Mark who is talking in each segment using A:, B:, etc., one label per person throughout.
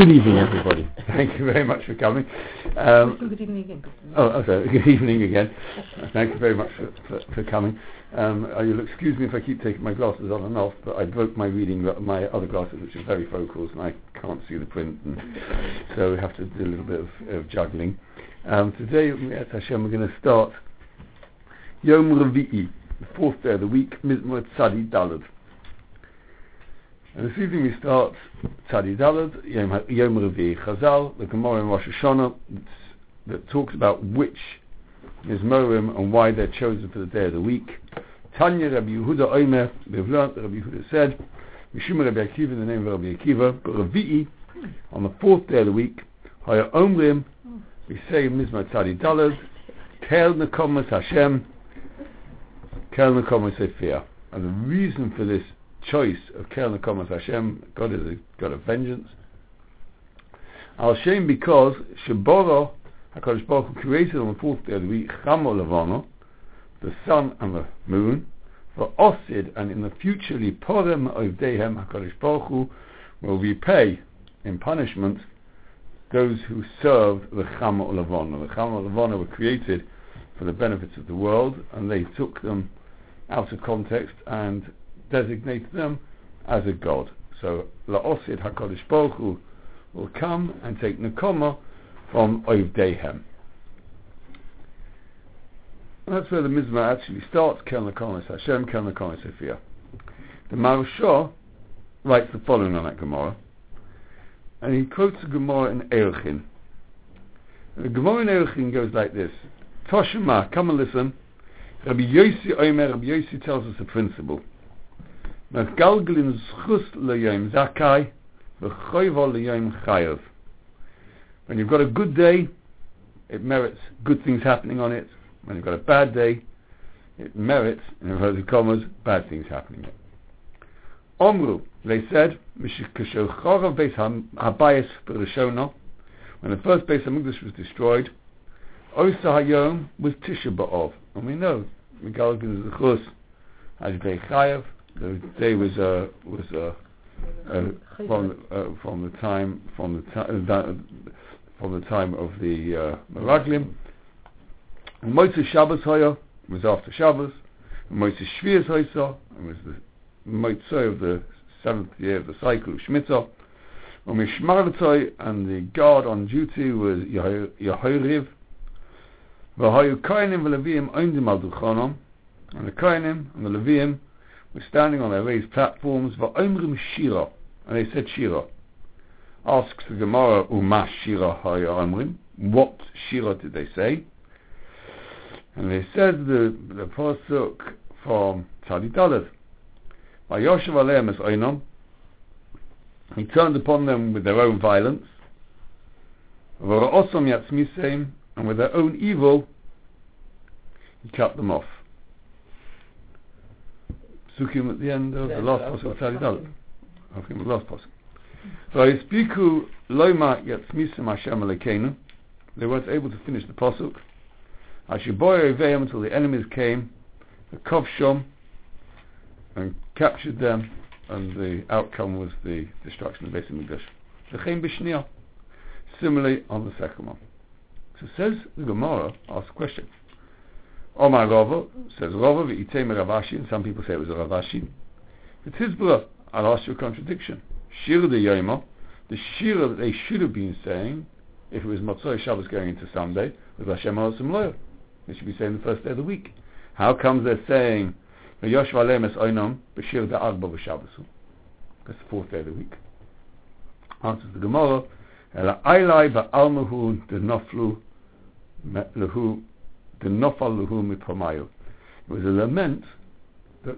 A: Good evening, everybody. Thank you very much for coming. Um,
B: Good evening again.
A: oh, oh, sorry. Good evening again. Thank you very much for, for, for coming. Um, uh, you'll excuse me if I keep taking my glasses on and off, but I broke my reading, my other glasses, which are varifocals, and I can't see the print, and so we have to do a little bit of, of juggling. Um, today, at Hashem, we're going to start Yom Revi'i, the fourth day of the week, Mizmor Tzadi Dalad. And this evening we start Tzadi Dalad, Yom, Yom Revi'i Chazal, the Gemara in Rosh Hashanah, that talks about which is Morim and why they're chosen for the day of the week. Tanya Rabbi Yehuda Omer, we've learned Rabbi Yehuda said, Mishum Rabbi Akiva in the name of Rabbi Akiva, but Revi'i, on the fourth day of the week, Haya Omrim, we say Mizmor Tzadi Dalad, Tel Nekomas Hashem, Kel Nekomas Sephir. And the reason for this choice of Kel Nekomas Hashem, God is a God of vengeance. Al Shem because Shaboro HaKadosh Baruch Hu created on the fourth day of the week Chamo the sun and the moon, for Osid and in the future Liporem of Dehem HaKadosh Baruch Hu will repay in punishment those who served the Chamo Levano. The Chamo Levano were created for the benefits of the world and they took them out of context and designated them as a god. So La'osid HaKadosh Baruch Hu will come and take Nekoma from Ovdehem. That's where the Mizmah actually starts, Kel Nekomas Hashem, Kel Nekomas Sophia. The Maharsha writes the following on that Gemara, and he quotes the Gemara in Erechin. The Gemara in Erechin goes like this, Toshima, come and listen, Rabbi Yossi Omer, Rabbi Yossi tells us a principle. When you've got a good day, it merits good things happening on it. When you've got a bad day, it merits, in inverted commas, bad things happening. Omru, they said, when the first base of English was destroyed, Osa Hayom was Tisha B'Ov. And we know, Megalgin is the Chus, Hajbei Chayav, the day was uh, was uh, uh, from uh, from the time from the time from the time of the uh, Meraglim. Motzei Shabbos Hoya was after Shabbos. Motzei Shvias Hoysa was the Motzei of the seventh year of the cycle of Shemitah. Mishmaratoy and the guard on duty was Yehoiriv. V'hayu Kohanim v'Leviim oindim al duchanom, and the Kohanim and the Leviim were standing on their raised platforms. V'omrim Shira, and they said Shira. Asks the Gemara, Uma Shira. What Shira did they say? And they said the the pasuk from Tzadi Daled. Vayoshev aleim es oinom. He turned upon them with their own violence. V'ra'osom yatzmiseim, and with their own evil, he cut them off. Psukim at the end of the last of Tzadi Daled. Okay, the last pasuk. V'yispiku loima yatzmisim Hashem alekeinu. They weren't able to finish the pasuk. Ashiboy Oveim until the enemies came, the Kovshom, and captured them, and the outcome was the destruction of Beis Hamikdash. V'chein b'shniya. Similarly on the second one. So says the Gemara, asks a question. Omar Rava, says Rava v'itei Rav Ashi, and some people say it was a Rav Ashi. It's his brother. I'll ask you a contradiction. Shir Yoma, the Shira that they should have been saying, if it was Motzoi Shabbos going into Sunday, was Hashem Ha'osim Loyo. They should be saying the first day of the week. How comes they're saying Yoshva Lemes Oinom B'Shir Da'arba B'Shabbos? That's the fourth day of the week. Answers the Gemara. Ela Ailai Ba'almahu Denoflu Lehu. It was a lament that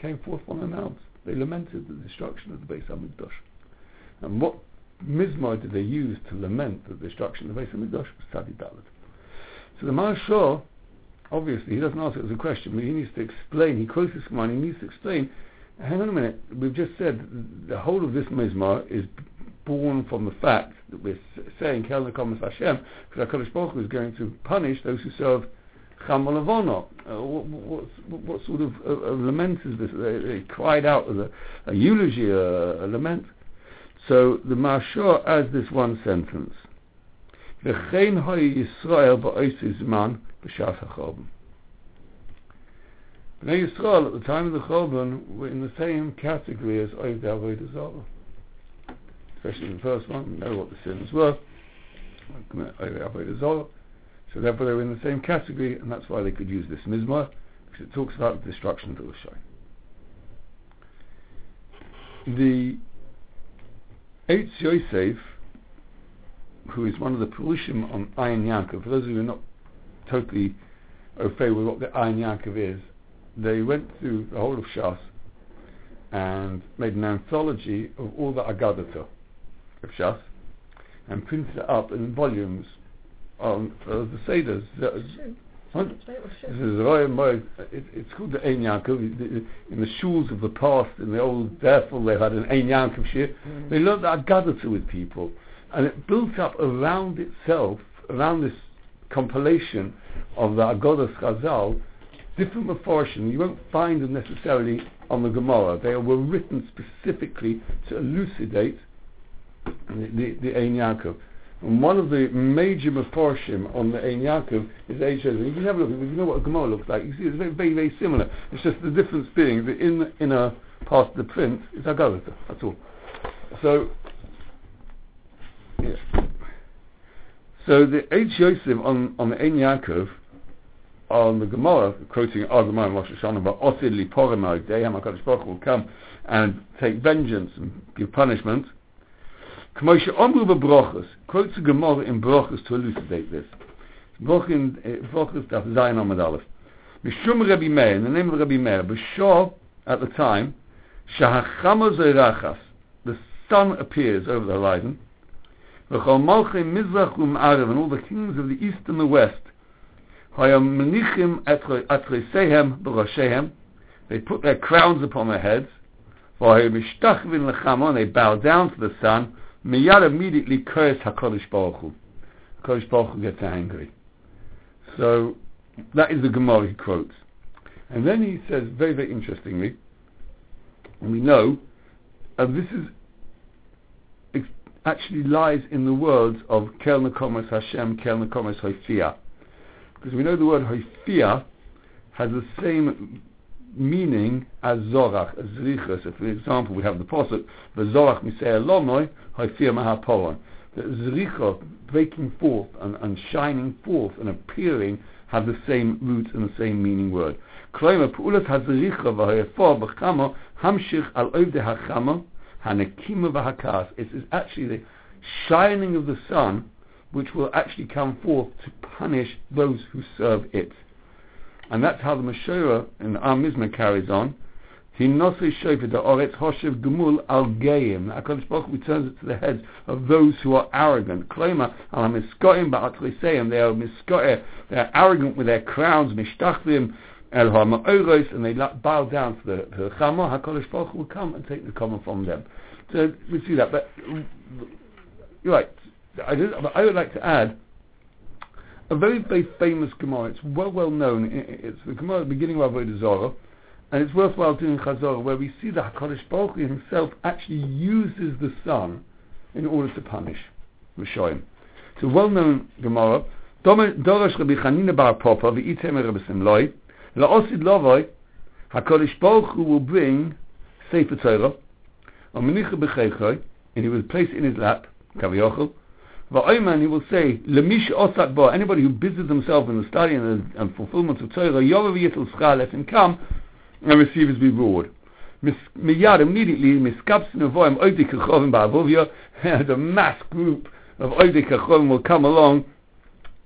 A: came forth unannounced. They lamented the destruction of the Beis Hamikdash. And what mizmor did they use to lament the destruction of the Beis Hamikdash? Tzadi Dalet. So the Maharsha, obviously, he doesn't ask it as a question, but he needs to explain. He quotes this command. He needs to explain. Hang on a minute. We've just said the whole of this mizmor is born from the fact that we're saying Kel Nekomas Hashem because HaKadosh Baruch Hu is going to punish those who serve Cham Lavono. Uh, what, what, what, sort of uh, lament is this? They, they cried out as a, a eulogy, a, a, lament. So the Maharsha adds this one sentence. V'chein hoy Yisrael ba'osi zman b'shas ha'chorban. Bnei Yisrael at the time of the Chorban were in the same category as Oiv Avodah Zarah. Especially the first one, know what the sins were. So therefore they were in the same category, and that's why they could use this mizmor, because it talks about the destruction of the Rishon. The Eitz Yosef, who is one of the Perushim on Ayin Yaakov, for those of you who are not totally au fait with what the Ayin Yaakov is, they went through the whole of Shas and made an anthology of all the Agadata of Shas and printed it up in volumes on uh, the Seders. This is it, it's called the Ein Yankov. In the shuls of the past, in the old therefore they had an Ein Yaakov shir. Mm. They learned that Agadata with people, and it built up around itself, around this compilation of the Agadas Chazal, different Meforshim. You won't find them necessarily on the Gemara. They were written specifically to elucidate the, the, Ein Yaakov. And one of the major Meforshim on the Ein Yaakov is Eish If you have a look, you know what a Gemara looks like, you see it's very, very, very similar. It's just the difference being that in the inner part of the print is Agadata. That's all. So, yeah. So the Eitz Yosef on, on the Ein Yaakov, on the Gemara, quoting our Gemara in Rosh Hashanah, about Osid li Poramag, Deham HaKadosh Baruch will come and take vengeance and give punishment. K'moshe Omru b'brochus, quotes the Gemara in brochus to elucidate this. Brochus eh, daf Zayin Amad Aleph. Mishum Rabbi Meir, in the name of Rabbi Meir, B'shor, at the time, Shahachamo the sun appears over the horizon, V'chol Malchei Mizrach U'M'arev, and all the kings of the east and the west, Hayam Menichim Atresehem B'Roshehem, they put their crowns upon their heads, V'hayam Mishtachvin L'Chamon, they bow down to the sun, Miyad immediately cursed HaKadosh Baruch Hu. HaKadosh Baruch Hu gets angry. So, that is the Gemara he quotes. And then he says, very, very interestingly, and we know, uh, this is actually lies in the words of Kel Nekomas Hashem, Kel Nekomas Hoifia. Because we know the word Hoifia has the same meaning as Zorach, as. So for example, we have the Pasuk, the Zorach Misei Lomoi, Haifir Mahaporon. The Zricha, breaking forth and, and shining forth and appearing, have the same root and the same meaning word. Kloimer, Pu'ulat HaZricha v'hayafor b'chamo, hamshich al ovde ha'chamo, hanekima v'hakas. It is actually the shining of the sun which will actually come forth to punish those who serve it. And that's how the Meshora in Ar Mizmor carries on. He nosi shofet the oretz hoshev gemul al geim. HaKadosh Baruch Hu returns it to the heads of those who are arrogant. Klema al miskoim ba'atliseim. They are miskoe. They are arrogant with their crowns. Mishtachvim el ha'ma'oros. And they bow down to the, chama. HaKadosh Baruch will come and take the common from them. So we see that. But you're right. I, I would like to add a very, very famous Gemara. It's well, well known. It's the Gemara at the beginning of Avodah Zarah, and it's worthwhile doing Chazorah, where we see that Hakadosh Baruch himself actually uses the sun in order to punish Rishoyim. It's a well-known Gemara. Dorosh Rabbi Chanina Bar Papa v'item Rabbi Simloi la'osid lovoi Hakadosh Baruch Hu will bring Sefer Torah, and he will place it in his lap, Kaviochel, Va'oiman, he will say, Lemish osak bo, anybody who busies himself in the study and, the, and fulfillment of Torah, Yovav yitel schal, let him come and receive his reward. Miyad, immediately, miskapsin avoim oidik kachovim ba'avovya, the mass group of oidik kachovim will come along,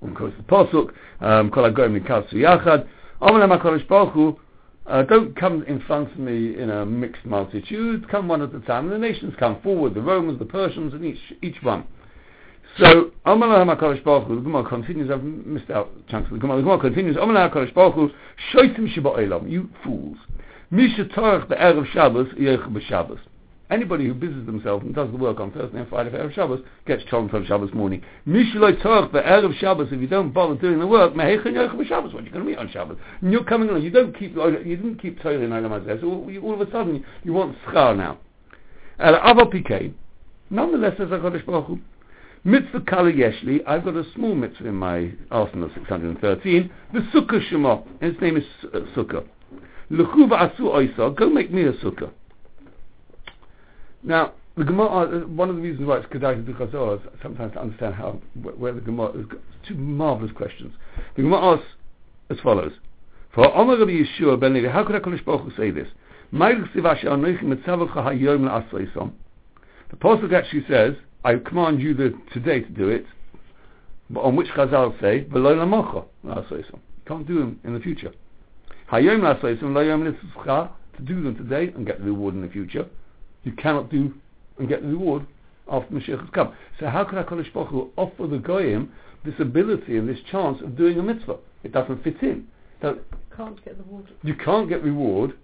A: of course the posuk, um, kol hagoyim nikatsu yachad, Baruch Hu, uh, don't come in front of me in a mixed multitude, come one at a time. And the nations come forward, the Romans, the Persians, and each, each one. So, Amallah HaKadosh Baruch Hu, the Gemara continues, I've missed out chunks of the Gemara, the Gemara continues, Amallah HaKadosh Baruch Hu, Shoitim Shiba Olam, you fools. Misha Torach Be'erev Shabbos, Yech B'Shabbos. Anybody who busies themselves and does the work on Thursday and Friday for Erev Shabbos gets Chon for Shabbos morning. Mishaloi Torach Be'erev Shabbos, if you don't bother doing the work, Mehechan Yech B'Shabbos, what are you going to meet on Shabbos? And you're coming along, you don't keep, you didn't keep Torah in Olam so all, of a sudden you want schar now. Avo Pikei, Nonetheless, as HaKadosh Baruch Hu, mitzvah kala yeshli, I've got a small mitzvah in my arsenal of 613, the sukkah shema, and its name is uh, sukkah. L'chuva asu oisa, go make me a sukkah. Now, the Gemara, uh, one of the reasons why it's do chazor is sometimes to understand how, where the Gemara, is two marvelous questions. The Gemara asks as follows, for Omer Rabbi Yehoshua ben Levi, how could HaKadosh Baruch Hu say this? The Pasuk actually says, I command you the, today to do it, but on which Chazal say, V'lo lamocha, you can't do them in the future. Hayom la'asaysom, lo yom to do them today and get the reward in the future. You cannot do and get the reward after Mashiach has come. So how can HaKadosh Baruch Hu offer the Goyim this ability and this chance of doing a mitzvah? It doesn't fit in.
B: So can't get the reward.
A: You can't get reward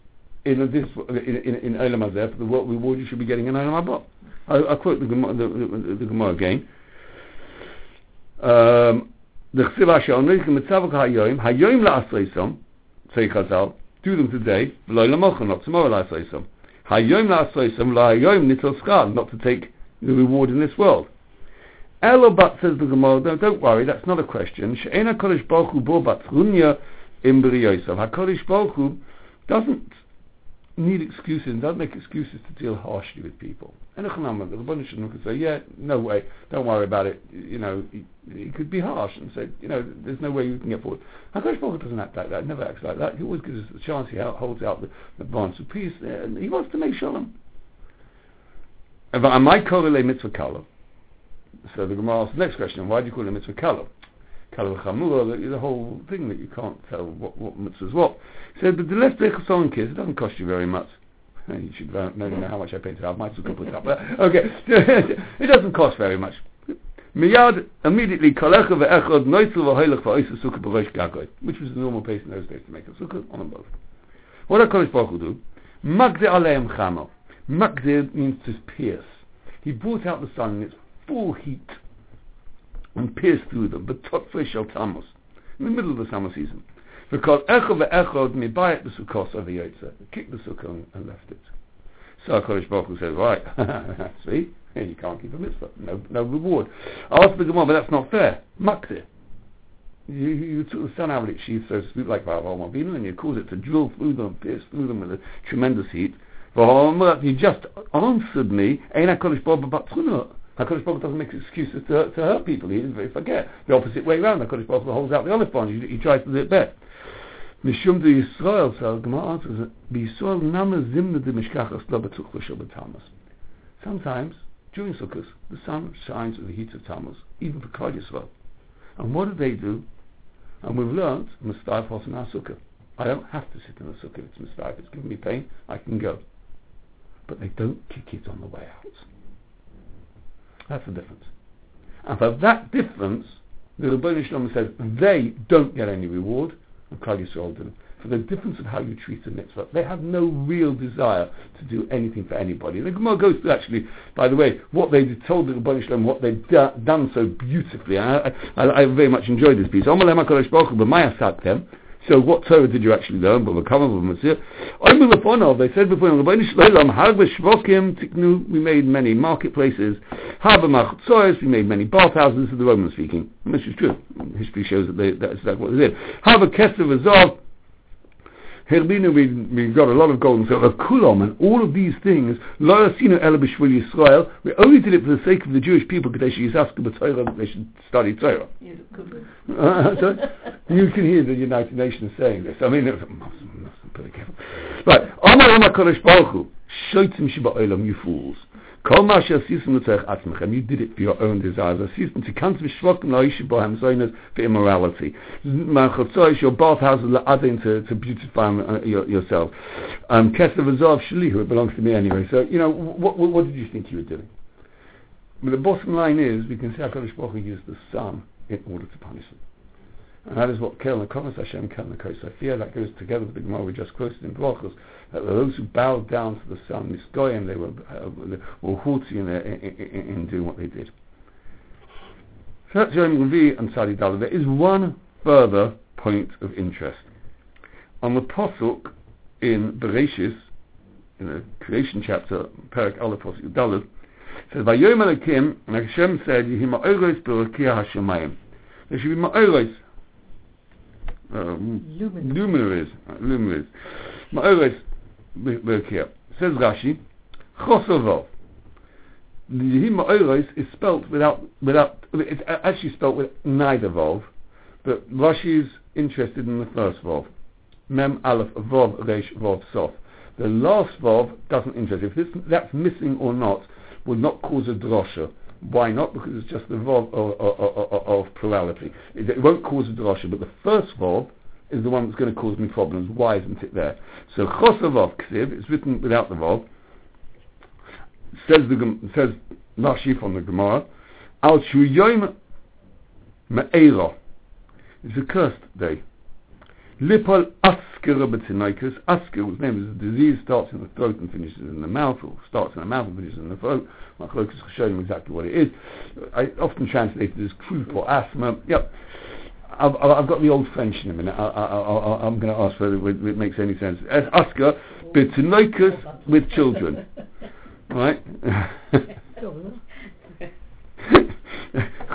A: in this in in, in Olam Hazeh for the reward you should be getting in Olam Haba. I, I quote the Gemara, the, the, the Gemara again. Um, the Asher Hayoim Hayoim La'asreisom say Chazal do them today Lamocha not tomorrow La'asreisom Hayoim La'asreisom Schal not to take the reward in this world. Says the Gemara, don't, don't worry, that's not a question. She'ena Kodesh Baruch Hu Bo Batrunya Im B'riyosav. HaKadosh Baruch Hu doesn't need excuses, doesn't make excuses to deal harshly with people. And the Rabbanah Shalom could say, yeah, no way, don't worry about it. You know, he, he, could be harsh and say, you know, there's no way you can get forward. HaKadosh Baruch doesn't act like that, never acts like that. He always gives us a chance, he holds out the, the bonds of peace, and he wants to make shalom. But I might call it a mitzvah. So the Gemara asks the next question, why do you call it a mitzvah kala? The, whole thing that you can't tell what, what mitzvah is what. So the left song kiss, it doesn't cost you very much. You should know, how much I paid to have my sukkah put up. But, okay, it doesn't cost very much. Miyad immediately kolecha ve'echod noitzel v'hoilech v'oisa sukkah b'rosh gagoy, which was the normal pace in those days to make a sukkah on both. What did Kodesh Baruch Hu do? Magde aleim chamo. Magde means to pierce. He brought out the sun in its full heat and pierce through them, but tot shel tamos, in the middle of the summer season. Because echod ve'echod mibayet the sukkos of the kicked the sukkah and, left it. So HaKadosh Baruch Hu said, right, see, you can't keep a mitzvah, no, no reward. Ask the Gemara, but that's not fair. Makdir. You, you took the sun out of its sheath, so to speak, like Baal and you caused it to drill through them, pierce through them with a tremendous heat. You just answered me, Ein HaKadosh Baruch Hu HaKadosh Baruch doesn't make excuses to, to hurt people. He doesn't forget. The opposite way around. HaKadosh Baruch holds out the olive branch. He, he tries to do it Yisrael, so Gemara answers. Sometimes, during Sukkot, the sun shines with the heat of Tammuz, even for Klal Yisrael. And what do they do? And we've learned, Mustaf Hosan Sukkah. I don't have to sit in the Sukkah if it's Mustaf. It's giving me pain, I can go. But they don't kick it on the way out. That's the difference. And for that difference, the Rebbeinu Shalom says they don't get any reward, and Klal Yisrael do. For the difference of how you treat a mitzvah, they have no real desire to do anything for anybody. The Gemara goes through actually, by the way, what they told the Rebbeinu Shalom, what they've do, done so beautifully. I, I, I, very much enjoyed this piece. So what Torah did you actually learn? But the cover of Messiah, Omer Lefonov, They said before we made many marketplaces, we made many bathhouses, this is the Roman speaking. This is true. History shows that they, that's exactly what they did. Have a Kesef Azov, Herbinu, we, we got a lot of gold and silver, Kulom, and all of these things, Lo Asinu Ela B'Shvil Yisrael, we only did it for the sake of the Jewish people, because they should ask about Torah, they should study Torah. uh, so you can hear the United Nations saying this. I mean, it was, pretty careful. Right, Amar Amar Kodesh Baruch Hu, Shoitzim Shiba Olam, you fools. Kol ma she'asisem l'tzorech atzmechem. You did it for your own desires. Asisem tikanz v'shvokim la'ishu bohem zoynes for immorality. Ma'achotzoish your bathhouses la'adin to, to beautify uh, yourself. Um, Kesef v'zov shlihu. It belongs to me anyway. So, you know, what, what, what did you think you were doing? But the bottom line is, we can see HaKadosh Baruch Hu used the sun in order to punish them. And that is what Kel Nakomas Hashem Kel Nakosa. That goes together with the Gemara we just quoted in Brachos. Those who bowed down to the sun, Misgoyim, they were, uh, were haughty in, in, in, in, doing what they did. So that's Yom Revi and Sadi Dalad. There is one further point of interest. On the Pasuk in Bereshis, in the creation chapter, Perak Aleph Dalad, It says, Vayom Elokim, and Hashem said, Yehi ma'oros b'rakia hashemayim. There should be ma'oros, uh, luminaries, uh, luminaries. Ma'oros b'rakia. Says Rashi, Chosovov. The Yehi ma'oros is spelt without, without, it's actually spelt with neither vov, but Rashi is interested in the first vov. Mem Aleph Vov Resh Vov Sof. The last Vov doesn't interest. If this, that's missing or not, would not cause a drosha. Why not? Because it's just the Vov of, of, of, of plurality. It, it won't cause a drosha, but the first Vov is the one that's going to cause me problems. Why isn't it there? So Chosavov Ksiv, it's written without the Vov, says the says Rashi from the Gemara, Al Shuyoim Me'era. It's a cursed day. Lipol Askera Betzinaikus. Asker, whose name is a disease, starts in the throat and finishes in the mouth, or starts in the mouth and finishes in the throat. Machlokas showing exactly what it is. I often translate it as croup or asthma. Yep. I've, I've got the old French in a minute. I, I'm going to ask whether it, makes any sense. As Asker Betzinaikus with children. Right?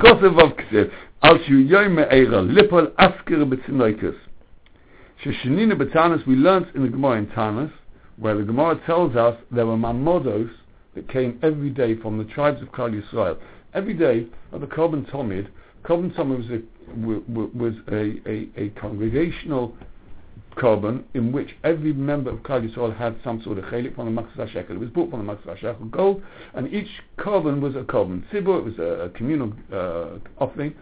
A: Chosevov Ksiv. Al Shuyoim Me'era. Lipol Asker Betzinaikus. Sheshanina Batanas, we learnt in the Gemara in Tanas, where the Gemara tells us there were mamodos that came every day from the tribes of Klal Yisrael. Every day of the Korban Tomid, Korban Tomid was a, was a, a, a congregational Korban in which every member of Klal Yisrael had some sort of chelik from the Maksas Shekel. It was bought from the Maksas Shekel gold, and each Korban was a Korban Tzibur, it was a, a communal uh, offering,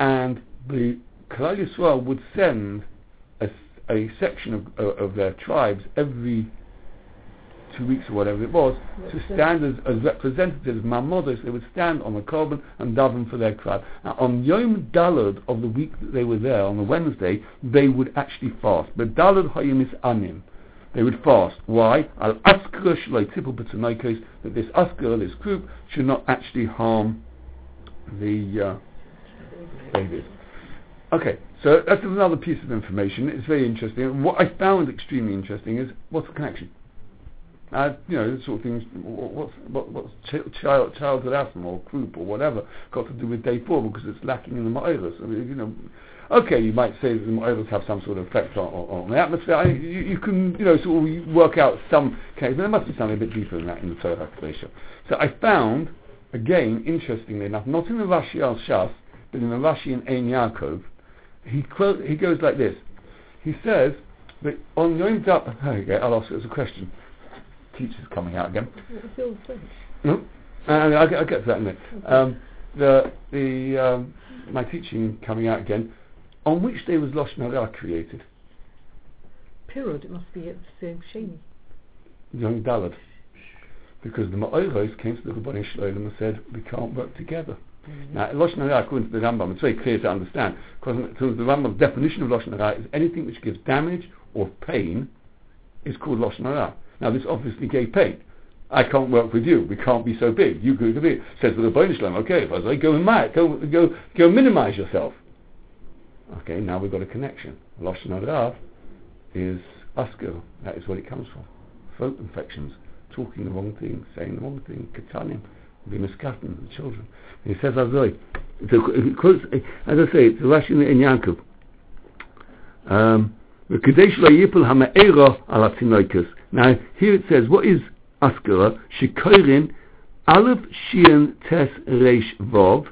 A: and the Klal Yisrael would send a, a section of, of, of their tribes every two weeks or whatever it was to stand as, as representatives, mamodos, they would stand on the korban and daven for their tribe. Now, on Yom Dalad of the week that they were there, on the Wednesday, they would actually fast. But Dalad Hayim is Anim. They would fast. Why? Al askar shloi tipul b'tzanoikos, that this askar, this group, should not actually harm the uh, babies. Okay, so that's another piece of information. It's very interesting. What I found extremely interesting is what's the connection? Uh, you know, the sort of things. wh- What's what, what's ch- child childhood asthma or croup or whatever got to do with day four because it's lacking in the ma'oros. I mean, you know, okay, you might say that the ma'oros have some sort of effect on, on, the atmosphere. I, you, you can you know sort of work out some case, but there must be something a bit deeper than that in the Torah. So I found again, interestingly enough, not in the Rashi al Shas, but in the Rashi in Ein Yaakov, he quote, he goes like this. He says that on Yom Dal, okay, I'll ask it as a question. Teacher's coming out again.
B: It's all French.
A: No, uh, I'll, get, I'll get to that in a minute. Um, the the um, my teaching coming out again. On which day was Lashon Hara created?
B: Pirud, it must be at the same Shani.
A: Yom Dalad. Because the Ma'oros came to the Rabbanei Shalom and said, we can't work together. Now, Lashon Hara, according to the Rambam, it's very clear to understand. Because the Rambam's definition of Lashon Hara is anything which gives damage or pain is called Lashon Hara. Now, this obviously gave pain. I can't work with you. We can't be so big. You could be. Says with the bonus line, okay, if I say, go and mi- go, go, go minimize yourself. Okay, now we've got a connection. Lashon Hara is Asker. That is what it comes from. Throat infections, talking the wrong thing, saying the wrong thing, katanim, be bimiskatin, the children. And he says, Azoi, so as I say, it's Rashi in Yankov. Um, "V'kadei shelo yipol ha'me'era al hatzinoikus." Now, here it says, what is Askara? Shikoirin, Aleph Shian Tes Reish Vov,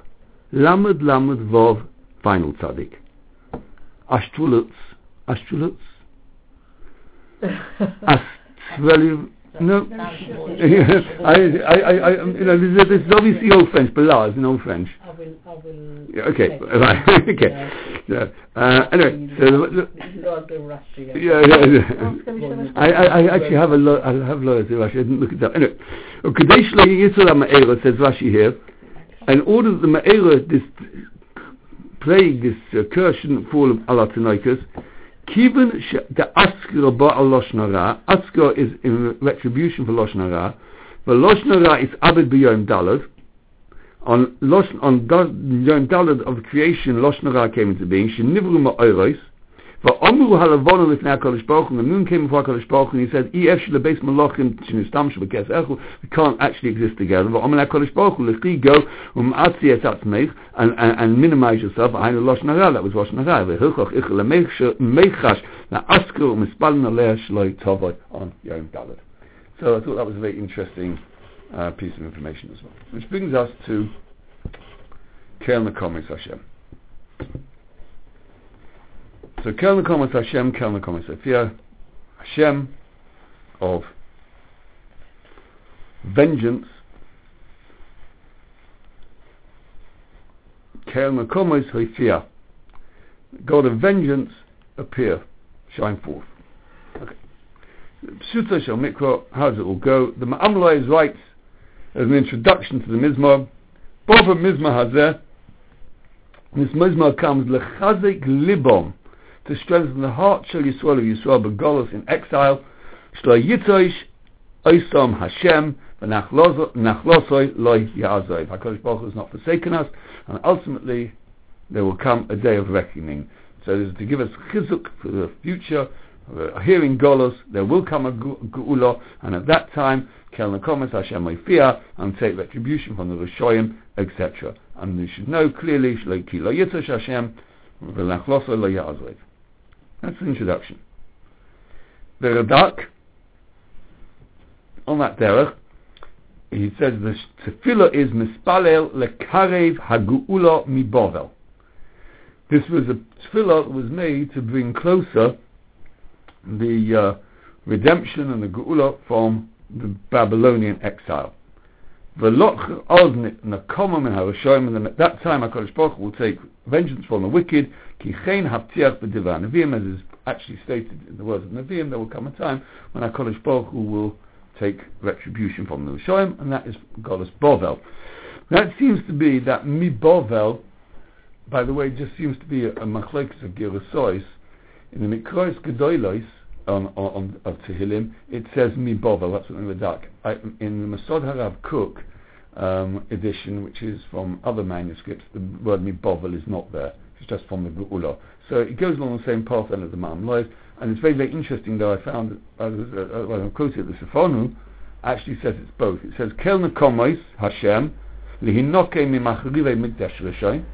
A: Lamed Lamed Vov, final tzaddik. Ashtulutz, Ashtulutz, Astvelu, no. I, I, I, I, you know, this is, this is obviously old French, but là is in old French.
C: I will, I will.
A: Yeah, okay, right, okay. Yeah. Uh, anyway, so the, the,
C: This is all the rusty.
A: yeah, yeah, yeah.
B: Ask him, shall I-
A: I, I, I actually have a lo- I have lawyers here, Rashi. I didn't look it up. Anyway, Kadesh Yisrael Ma'era says Rashi here, in order that the Ma'era, this plague, this uh, curse shouldn't fall on Allah Kivan the Askar Ba'al Lashon Hara, is in retribution for Lashon Hara, but Lashon Hara is Abed B'Yom Dalad, on Losh, on Yom Dalad of creation, Lashon Hara came into being, Shenivru Ma'oros, Va'omru halavonu lifnei HaKadosh Baruch the moon came before HaKadosh Baruch and he said, E'ef shel base malachim t'nistam shebekes echu, we can't actually exist together. Va'omru HaKadosh Baruch Hu, l'chi go, um'atzi et atzmeich, and, and, and minimize yourself, I know Losh nara, that was Rosh Nara, v'hilchach ich l'meichash, la'askir u'mispalin Leish shloi tovoi on Yom Dalet. So I thought that was a very interesting uh, piece of information as well. Which brings us to Kerel Nakomis Hashem. So Kel Nakomis Hashem, Kel Nakomis Sophia, Hashem of vengeance, Kel Nakomis Sophia, God of vengeance, appear, shine forth. Okay. Pshuta Shel Mikra, how does it all go? The Ma'amlai writes as an introduction to the Mizmor, Bova Mizmor Hazeh, this Mizmor comes lechazik libom, to strengthen the heart shall Yisrael of Yisrael begolos in exile, shlo yitoish oisom Hashem, v'nachlosoi loy ya'azoi. HaKadosh Baruch has not forsaken us, and ultimately there will come a day of reckoning. So this is to give us chizuk for the future, uh, hearing golos, there will come a geula, and at that time, kel nakomas Hashem Meifia, and take retribution from the Rishoyim, etc. And you should know clearly, shlo ki lo yitzosh Hashem, v'lachloso lo ya'azrev. That's the introduction. The Radak, on that derech, he says the tefillah is mispalel lekarev hagu'ula mibovel. This was a tefillah that was made to bring closer the uh, redemption and the geula from the Babylonian exile. V'loch oznit nakomam in harashoyim, and at that time HaKadosh Baruch will take vengeance from the wicked, ki chen haptiach b'divan Nevi'im, as is actually stated in the words of Nevi'im, there will come a time when HaKadosh Baruch will take retribution from the Rishoyim, and that is Goddess Bovel. That seems to be that mi Bovel, by the way, just seems to be a, a machlekes of Gerasois. In the Mikrois Gedolos on, on, of Tehillim, it says mi Bovel, that's what dark. I, in the Mossad Harav Kook um, edition, which is from other manuscripts, the word mi Bovel is not there. It's just from the Geula. So it goes along the same path then as the Ma'am And it's very, very interesting, though, I found, uh, uh, when I quoted the Sforno, actually says it's both. It says, Kel Nekomois Hashem, Lihinoke Mimachrive Mikdash Rishon.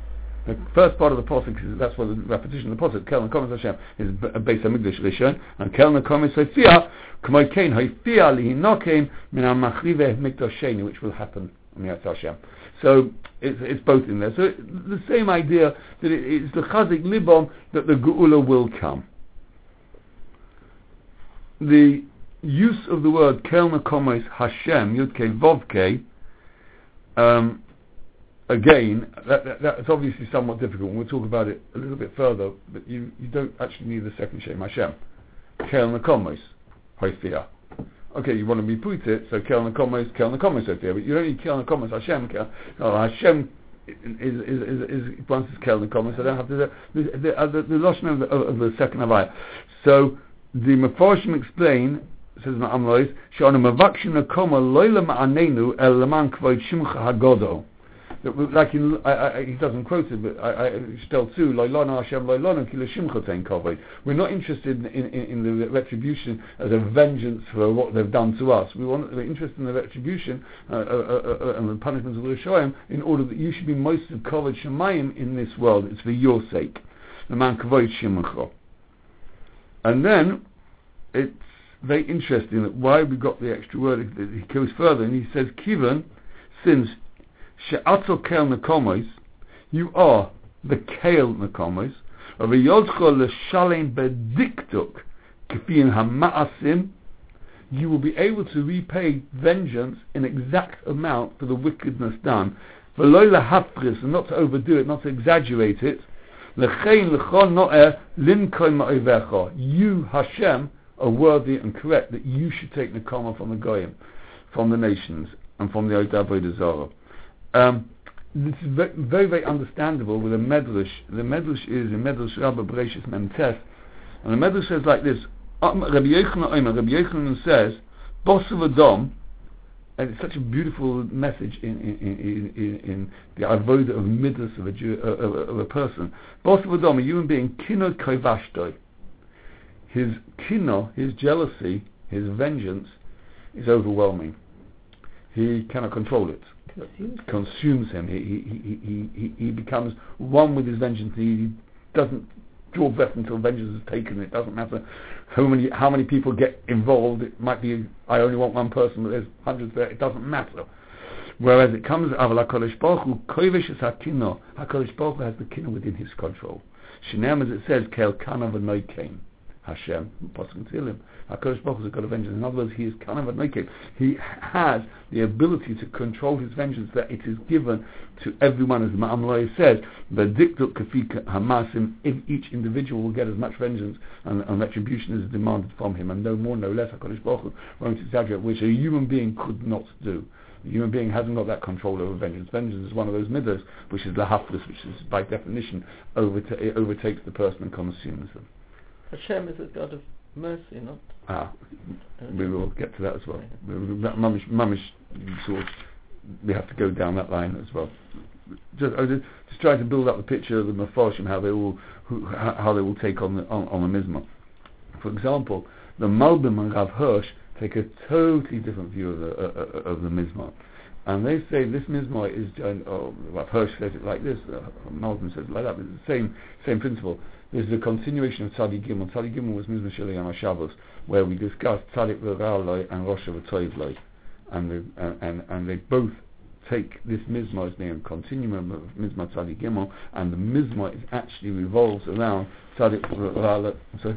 A: The first part of the Pasuk, that's what the repetition of the Pasuk, Kel Nekomois Hashem, is based on Mikdash Rishon, and Kel Nekomois Hoifia, K'moi Kain Hoifia Lihinoke Minamachrive Mikdash Sheni, which will happen on the Hashem. So it's, it's both in there. So the same idea that it, it's the Chazik Libom that the Geula will come the use of the word Kel Nakomos Hashem, Yudke Vovke, um, again, that, that, that's obviously somewhat difficult. We'll talk about it a little bit further, but you, you don't actually need the second Shem Hashem. Kel Nakomos, Hoifia. Okay, you want to be put it, so Kel Nakomos, Kel Nakomos Hoifia, but you don't need Kel Nakomos Hashem. Kel, no, Hashem is is is, is once it's Kel Nakomos, I don't have to the the, the, uh, the, the Lashon of, of, of the second Havaya. So the Mefarshim explain, says Ma'amlois, Shana Mavakshin Akoma Loila Ma'anenu El Laman Kvod Shimcha Hagodo. Like in, I, I, he doesn't quote it, but I, I We're not interested in, in, in, the retribution as a vengeance for what they've done to us. We want, we're interested in the retribution uh, uh, uh, uh and the punishments of the Rishoyim in order that you should be most of Kovod Shemayim in this world. It's for your sake. And then it's very interesting that why we got the extra word. He goes further and he says, "Kivan, since she'atzo kel nekomos, you are the kale nekomos, of a yodcho l'shalem bediktuk kefin hamaasim." You will be able to repay vengeance in exact amount for the wickedness done. V'loy lahafris, and not to overdo it, not to exaggerate it. L'chein l'chon no'er linkoy ma'ovecha. You, Hashem, are worthy and correct that you should take Nakama from the Goyim, from the nations, and from the Odavodah Zorah. Um, this is very, very, understandable with a Medrash. The Medrash is a Medrash Rabba Bereshis Memtes, and the Medrash says like this, Rabbi Yochanan Rabbi Yochanan says, Boss of Adom, and it's such a beautiful message in in, in, in, in the avoda of midas of a Jew, uh, of, of, a person. Boss of Adam, a human being, kino kovashtoi. his kino, his jealousy, his vengeance is overwhelming. He cannot control it.
B: Consumes.
A: Consumes him. He, he, he, he, he, becomes one with his vengeance. He doesn't draw breath until vengeance is taken. It doesn't matter how many how many people get involved. It might be I only want one person, but there's hundreds there. It doesn't matter. Whereas it comes, Aval HaKadosh Baruch Koivish is HaKino. HaKadosh Baruch has the kino within his control. Shinem, as it says, Kel Kanav and Anoikein. Hashem, Pasuk Tehillim. HaKadosh Baruch Hu has got a vengeance. In other words, he is Kanav Anoikein. He has the ability to control his vengeance that it is given to everyone, as Ma'am says, the Dikduk Kafika Hamasim, if each individual will get as much vengeance and, and retribution as is demanded from him, and no more, no less, HaKadosh Baruch won't exaggerate, which a human being could not do. The human being hasn't got that control over vengeance. Vengeance is one of those midas, which is lahaflis, which is by definition overta- overtakes the person and consumes them.
D: Hashem is a God of mercy, not.
A: Ah,
D: uh,
A: we will get to that as well. That mummish, mummish sort. of- We have to go down that line as well. Just, I was just, just trying to build up the picture of the Mepharshim, how they will, who, how how they will take on the on, on the Mizmah. For example, the Malbim and Rav Hirsch take a totally different view of the uh, uh, of the Mizmah. And they say this Mizmah is, uh, oh, Rav Hirsch says it like this, uh, Malbim says it like that, but it's the same, same principle. This is a continuation of Tzadi Gimel. Tzadi Gimel was Mizmah Sheli Yom HaShabbos, where we discussed Tzadik V'Ra'aloi and Rosh V'Toivloi. And, the- and, and, and they both take this Mizmah as a continuum of Mizmah Tzadi Gimel, and the Mizmah is actually revolves around Tzadik V'Ra'aloi. Sorry?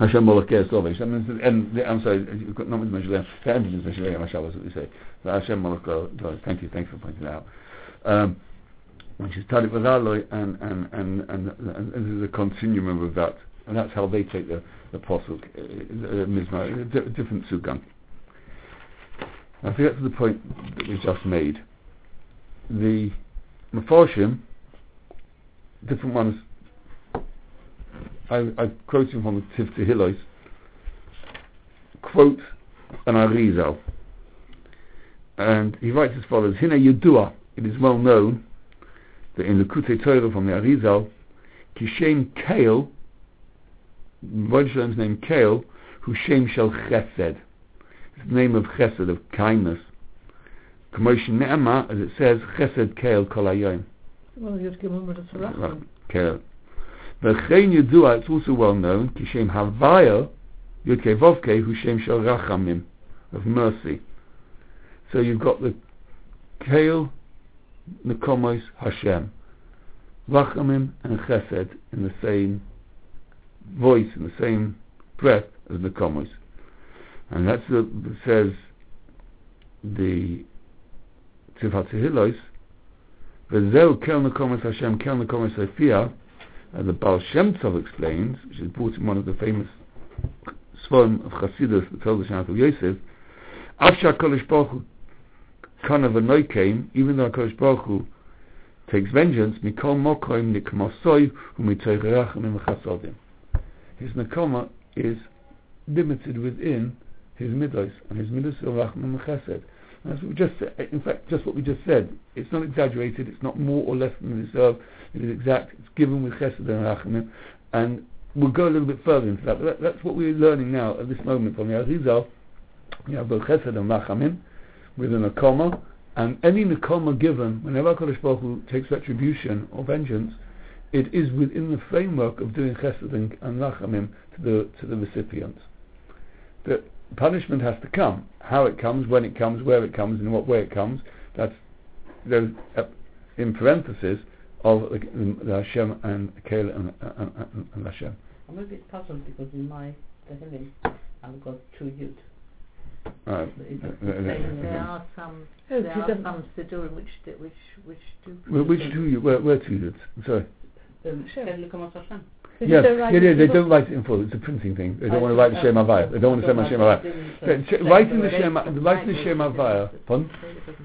A: Hashem Molech Sovish. Means the end, the, I'm sorry, not Mizmah Sheli the end Mizmah Sheli Yom what we say. Hashem Ger Thank you, thanks for pointing that out. Um, which is Tadik Vadaloi, and, and, and, and, and, and there's a continuum of that. And that's how they take the, the Posuk, uh, Mizmah, di- different Sugan. We get to the point that we just made, the Mefarshim, different ones, I, I him from the Tiv quote an Arizal. And he writes as follows, Hina Yudua, it is well known in the Kutei Torah from the Arizal, Kishem Kael, Rodshlem's name Kael, who Shem Shel Chesed. It's the name of Chesed, of kindness. Kamosh Ne'ema, as it says, Chesed Kael Kol Hayom.
B: Well, you'd give him a
A: Right. Kael. V'chein Yedua, it's also well known, Kishem Havaya, Yudke Vovke, who Shem Shel Rachamim, of mercy. So you've got the Kael, Nekomos Hashem. Rachamim and Chesed in the same voice, in the same breath as Nekomos. And that's that says the Tzivhat Tehillos, V'zeu kel Nekomos Hashem, kel Nekomos Sophia, and the Baal Shem Tov explains, which is brought in one of the famous Sforim of Chassidus, the Torah Shanat of Yosef, Afsha Kodesh Baruch Hu kind of a noikein, even though HaKadosh Baruch Hu takes vengeance, mikol mokoim nikmosoi umitoyrachim chasodim. His nakoma is limited within his midos, and his midos are rachmim chesed. As we just in fact, just what we just said, it's not exaggerated, it's not more or less than deserved, it is exact, it's given with chesed and rachmim, and we'll go a little bit further into that, but that, that's what we're learning now at this moment from the Arizal. We have both chesed and rachamim, within a comma, and any nakoma given, whenever HaKadosh Baruch Hu takes retribution or vengeance, it is within the framework of doing chesed and, and to the to the recipient. The punishment has to come. How it comes, when it comes, where it comes, in what way it comes, that's uh, in parentheses of the, the Hashem and Kale and, and, and, and Hashem.
C: I'm a bit puzzled because in my Tehillim I've got two yud.
A: Uh,
C: It's the same, there are some
B: Oh,
C: there are some Siddurim which do, which which do
A: Wh- which two you where where two you sorry.
C: Um,
B: Sure.
C: Kel Nekomos Hashem.
B: Did you
A: Yes, yeah, yeah, they don't write it in full. It's a printing thing. They don't want to write the
C: that-
A: Shem Havaya. They don't want to say my Shem Havaya.
C: didn't,
A: Yeah, ch-
C: explain
A: writing the
C: way
A: Shem-
C: of
A: writing the
C: language
A: Shem
C: is
A: Havaya. Pardon?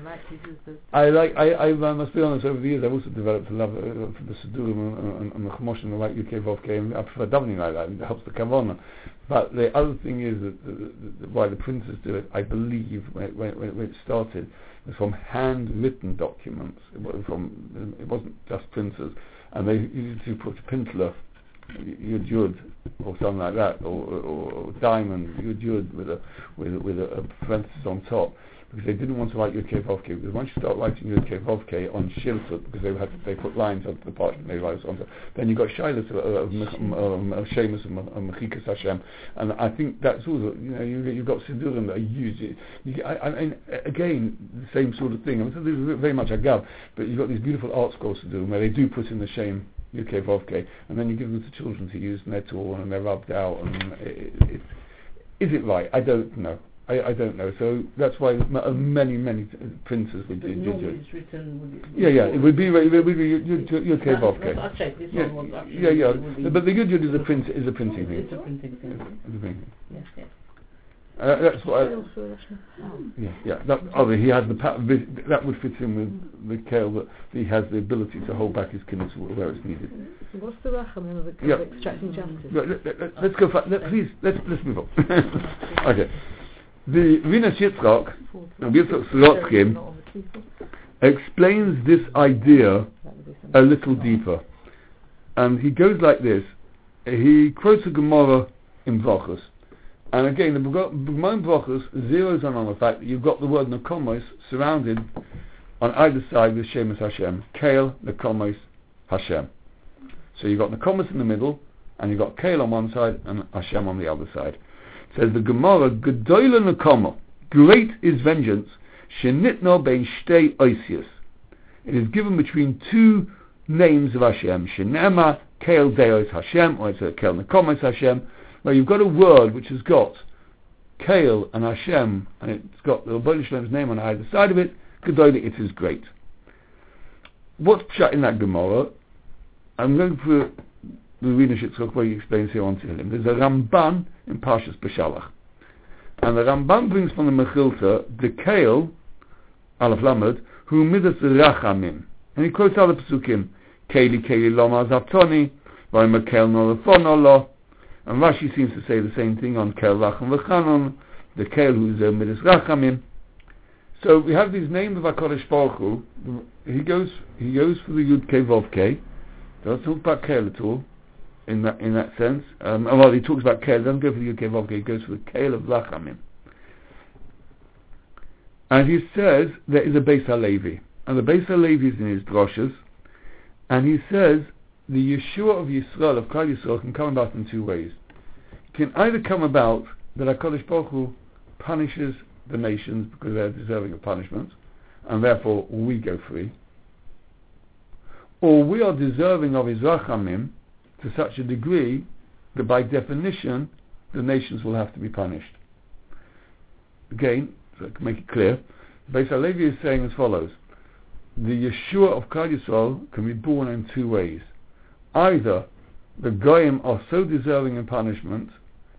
C: Like the
A: I like. I, I, I must be honest. Over the years, I've also developed a love uh, for the Sidurim and, and, and the Chumash and the like Yudke Vovke, and I prefer davening like that. It helps the Kavana. But the other thing is that the, the, the, why the printers do it, I believe, when it, when, it- when it started, was from handwritten documents. It wasn't from. It wasn't just printers, and they used to put a pintler Yud Yud or something like that, or, or, or diamond Yud Yud with a with with a, a parenthesis on top because they didn't want to write Yud Vav because once you start writing Yud Vav on Shiltut because they had they put lines onto the parchment they write onto then you got Shilas uh, of, of, of, of and uh, Mechikas Hashem and I think that's also you know you, you've got Sidurim that are used you, I, I mean again the same sort of thing I mean, so this is very much Agav but you've got these beautiful ArtScrolls do where they do put in the shame Yudke Vovke, and then you give them to children to use, and they're torn and they're rubbed out. And it, it, is it right? I don't know. I, I don't know. So that's why m- uh, many many t- printers would
C: But
A: do. do,
C: normally
A: do.
C: written with
A: Yeah, yeah. It would be. It would be Yudke
C: That-
A: Vovke.
C: that- I checked this
A: Yeah,
C: one was actually
A: yeah, yeah.
C: it would be-
A: But the good is a print is a printing thing.
C: It's a printing thing.
A: It's a printing.
C: Yes, yes.
A: Uh, that's what. I,
B: Sales for a national power.
A: yeah, yeah. That, oh, he has the pa- that would fit in with the kale that he has the ability to hold back his kidneys where it's needed.
B: What's the rachamim of, the-
A: Yeah.
B: extracting justice?
A: Let, let, let, let's go. For, let, please, let's let's move on. okay. The Rinas Yitzchak, and Yitzhak Sorotsky,
B: Not on the people.
A: explains this idea
B: That would be
A: a little deeper. And he goes like this. He quotes a Gemara in Brachos. And again, the Gemara in Brachos zeroes in on the fact that you've got the word Nakomos surrounded on either side with Shemus Hashem. Kale, Nakomos, Hashem. So you've got Nakomos in the middle, and you've got Kale on one side and Hashem on the other side. Says the Gemara, Gedoyle Nakomo, great is vengeance, Shenitno bein shtei oisius. It is given between two names of Hashem, Shenema, Kael Deos Hashem, or it's a Nekomos Hashem, where you've got a word which has got Kael and Hashem, and it's got the Rabbi Shlem's name on either side of it, Gedoyle, it is great. What's pshat in that Gemara? I'm going for the where he explains here on Tehillim. There's a Ramban in Parshas Beshalach. And the Ramban brings from the Mechilta the Kael, Aleph Lamed, who midas rachamim. And he quotes other psukim, Keli Keli Loma Zaptoni, Vayma Kel No Lefono And Rashi seems to say the same thing on Kel Racham V'chanon, the Kel who's uh, midas rachamim. So we have these names of HaKadosh Baruch Hu. He goes, he goes for the Yud Kei Vov Kei. Doesn't talk about Kel at all, in that in that sense. Um, well, he talks about Kel, doesn't go for the Yudke Vov he goes for the Kel of Rachamim. And he says there is a Beis HaLevi. And the Beis HaLevi is in his droshes. And he says the Yeshua of Yisrael, of Klal Yisrael, can come about in two ways. It can either come about that HaKadosh Baruch Hu punishes the nations because they're deserving of punishment, and therefore we go free. Or we are deserving of his rachamim to such a degree that by definition the nations will have to be punished. Again, so I can make it clear, Beis HaLevi is saying as follows. The Yeshua of Klal Yisrael can be born in two ways. Either the Goyim are so deserving of punishment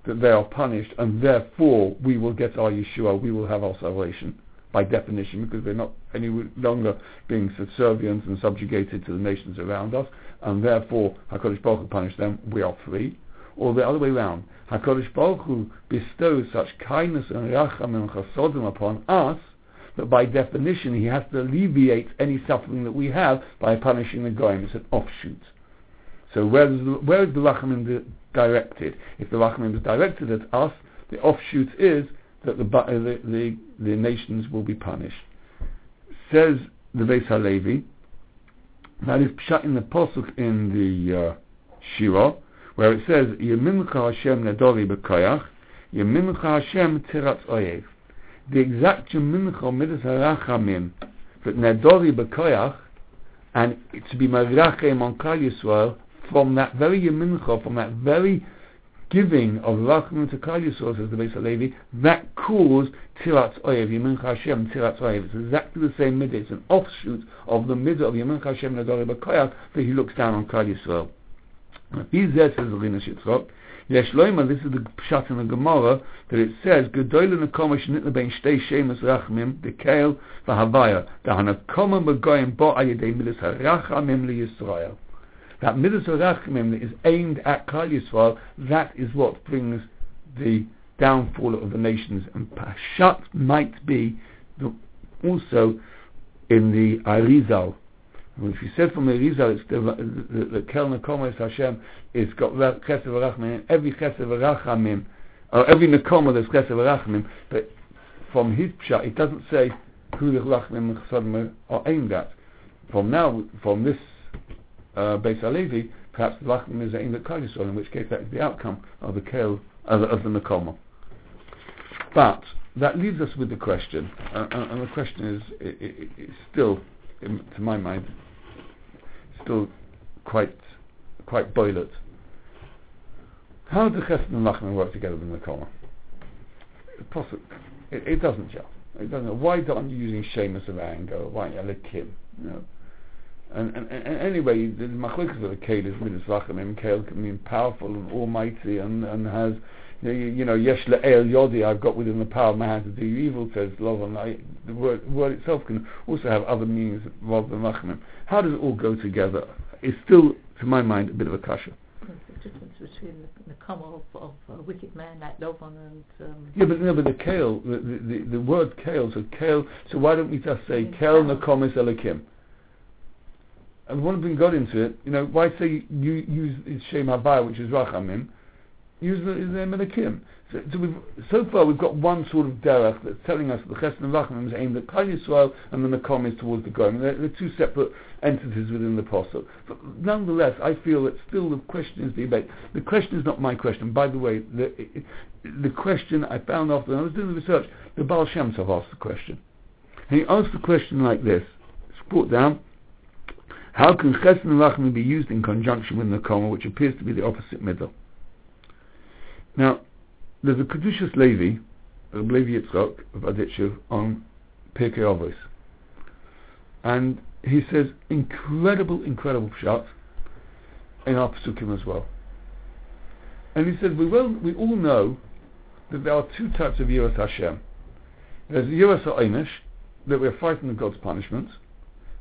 A: that they are punished and therefore we will get our Yeshua, we will have our salvation by definition because they're not any longer being subservient and subjugated to the nations around us and therefore HaKadosh Baruch Hu punish them, we are free. Or the other way round, HaKadosh Baruch Hu bestows such kindness and racham and chasodim upon us that by definition he has to alleviate any suffering that we have by punishing the goyim. It's an offshoot. So where is the, where is the rachamim directed? If the rachamim is directed at us, the offshoot is that the, the, the, the nations will be punished. Says the Beis HaLevi, that is pshat in the posuk in the uh, Shira, where it says, Yemincha Hashem nedori b'koyach, Yemincha Hashem tiratz oyev. The exact Yemincha midas harachamim, that nedori b'koyach, and to be marachem on Klal Yisrael, from that very Yemincha, from that very giving of Rachman to Klal Yisrael, says the Beis HaLevi, that caused Tiratz Oyev, Yemincha Hashem, Tiratz Oyev. It's exactly the same midah. It's an offshoot of the midah of Yemincha Hashem Nadori B'Koyach that he looks down on Klal Yisrael. He says, Rinas Yitzchak, Yesh Loima, this is the pshat in the Gemara, that it says, Gedoyle nekoma shnitna bein shtei shemus rachmim, dekel v'havaya, dahanakoma begoyim bo ayidei midas harachamim liyisrael. That midas is aimed at Klal Yisrael, that is what brings the downfall of the nations. And Pashat might be the, also in the Arizal, If you said from the Rizal, it's the, the, the Kel Nekoma is Hashem, it's got Ra- Chesed V'Rachmim, every Chesed V'Rachamim, or every Nekoma there's Chesed V'Rachmim, but from his Pshat, it doesn't say who the Rachmim and Chesadim are aimed at. From now, from this uh, Beis HaLevi, perhaps the Rachmim is aimed at Yisrael, in which case that is the outcome of the Kel, of, the- of the Nekoma. But that leaves us with the question, uh, and, and the question is, still, in, to my mind, still quite quite boilet. How do Chesed and Rachmim work together with Nekoma? Possible. It, it doesn't gel. It doesn't. Why aren't you using Sheamus of anger? Why aren't you like Kim? You know. And, and, and anyway, the machlokas of the Kale is midas rachamim. Kale can mean powerful and almighty and, and has, you know, you know, yesh le'el yodi, I've got within the power of my hand to do evil, says Lovan. I, the word, word itself can also have other meanings rather than rachamim. How does it all go together? It's still, to my mind, a bit of a kasha.
B: Difference between the, the comma of, of a wicked man like Lovan and um,
A: Yeah, but no, but the kale, the, the, the, word kale, so kale, so why don't we just say kale. nakomis elikim? And one of them got into it, you know, why say you use Shem Havaya, which is Rachamim, use the, his name elikim? So, so, we've, so far we've got one sort of derech that's telling us that the Chesed and Rachamim is aimed at Klal Yisrael and the Nakom is towards the Goyim. They're, they're two separate entities within the Apostle. But nonetheless, I feel that still the question is the debate. The question is not my question. By the way, the, the question I found after I was doing the research, the Baal Shem Tov asked the question. And he asked the question like this. It's brought down. How can Chesed and Rachamim be used in conjunction with Nakoma, which appears to be the opposite middle? Now, there's a Kedushas Levi, Reb Levi Yitzchak of Berditchev, on Pirkei Avos. And he says incredible, incredible pshat in our Pesukim as well. And he says, we, well, we all know that there are two types of Yiras Hashem. There's Yiras HaEinish, that we're fighting God's punishment,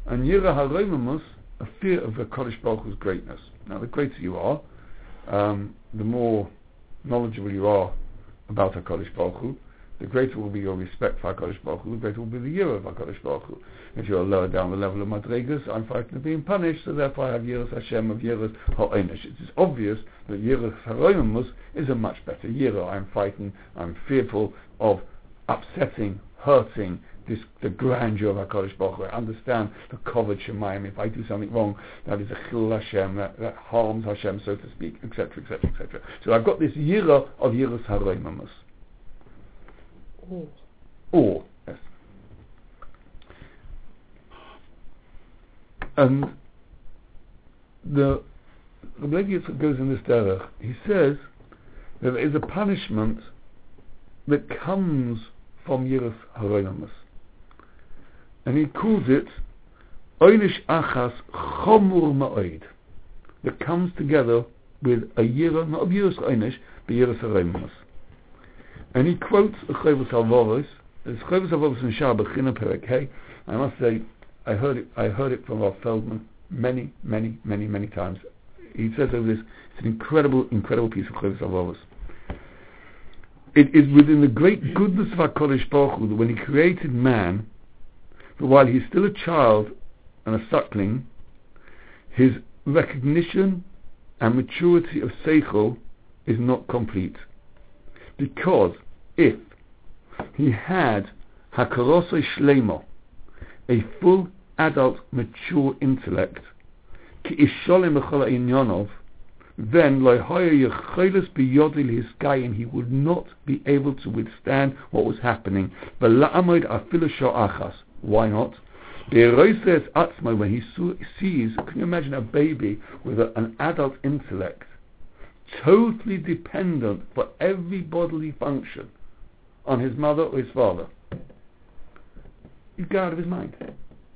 A: and Yira HaRoimamus, a fear of the Kodesh Baruch Hu's greatness. Now, the greater you are, um, the more knowledgeable you are about HaKadosh Baruch Hu, the greater will be your respect for HaKadosh Baruch Hu, the greater will be the year of HaKadosh Baruch Hu. If you're lower down the level of Madregas, I'm frightened of being punished, so therefore I have Yiras Hashem of Yiras Ha'onish. It is obvious that Yiras Ha'oimus is a much better Yira. I'm frightened, I'm fearful of upsetting, hurting, this, the grandeur of HaKadosh Baruch Hu. I understand the covered Shemayim. If I do something wrong, that is a chil Hashem, that, that harms Hashem, so to speak, etc., etc., etc. So I've got this Yira of Yiras Ha'oimus.
B: oh,
A: Or, yes. And the the Rebbe Yitzchak goes in this derech. He says that there is a punishment that comes from Yiras Haroinamus. And he calls it Oynish Achas Chomur Ma'oid. That comes together with a Yira, not of Yiras Oynish, but Yiras Haroinamus. And he quotes a Chovos HaLevavos. There's Chovos HaLevavos in Shaar HaBechina Perek. I must say, I heard it. I heard it from Rav Feldman many, many, many, many times. He says over this. It's an incredible, incredible piece of Chovos HaLevavos. It is within the great goodness of HaKadosh Baruch Hu that when He created man, that while he's still a child and a suckling, his recognition and maturity of Seichel is not complete. Because if he had Hakarosoi Shlemo, a full adult mature intellect, then and he would not be able to withstand what was happening. Why not? Beiroses Atzmo, when he sees, can you imagine a baby with a, an adult intellect, totally dependent for every bodily function on his mother or his father? He'd go out of his mind.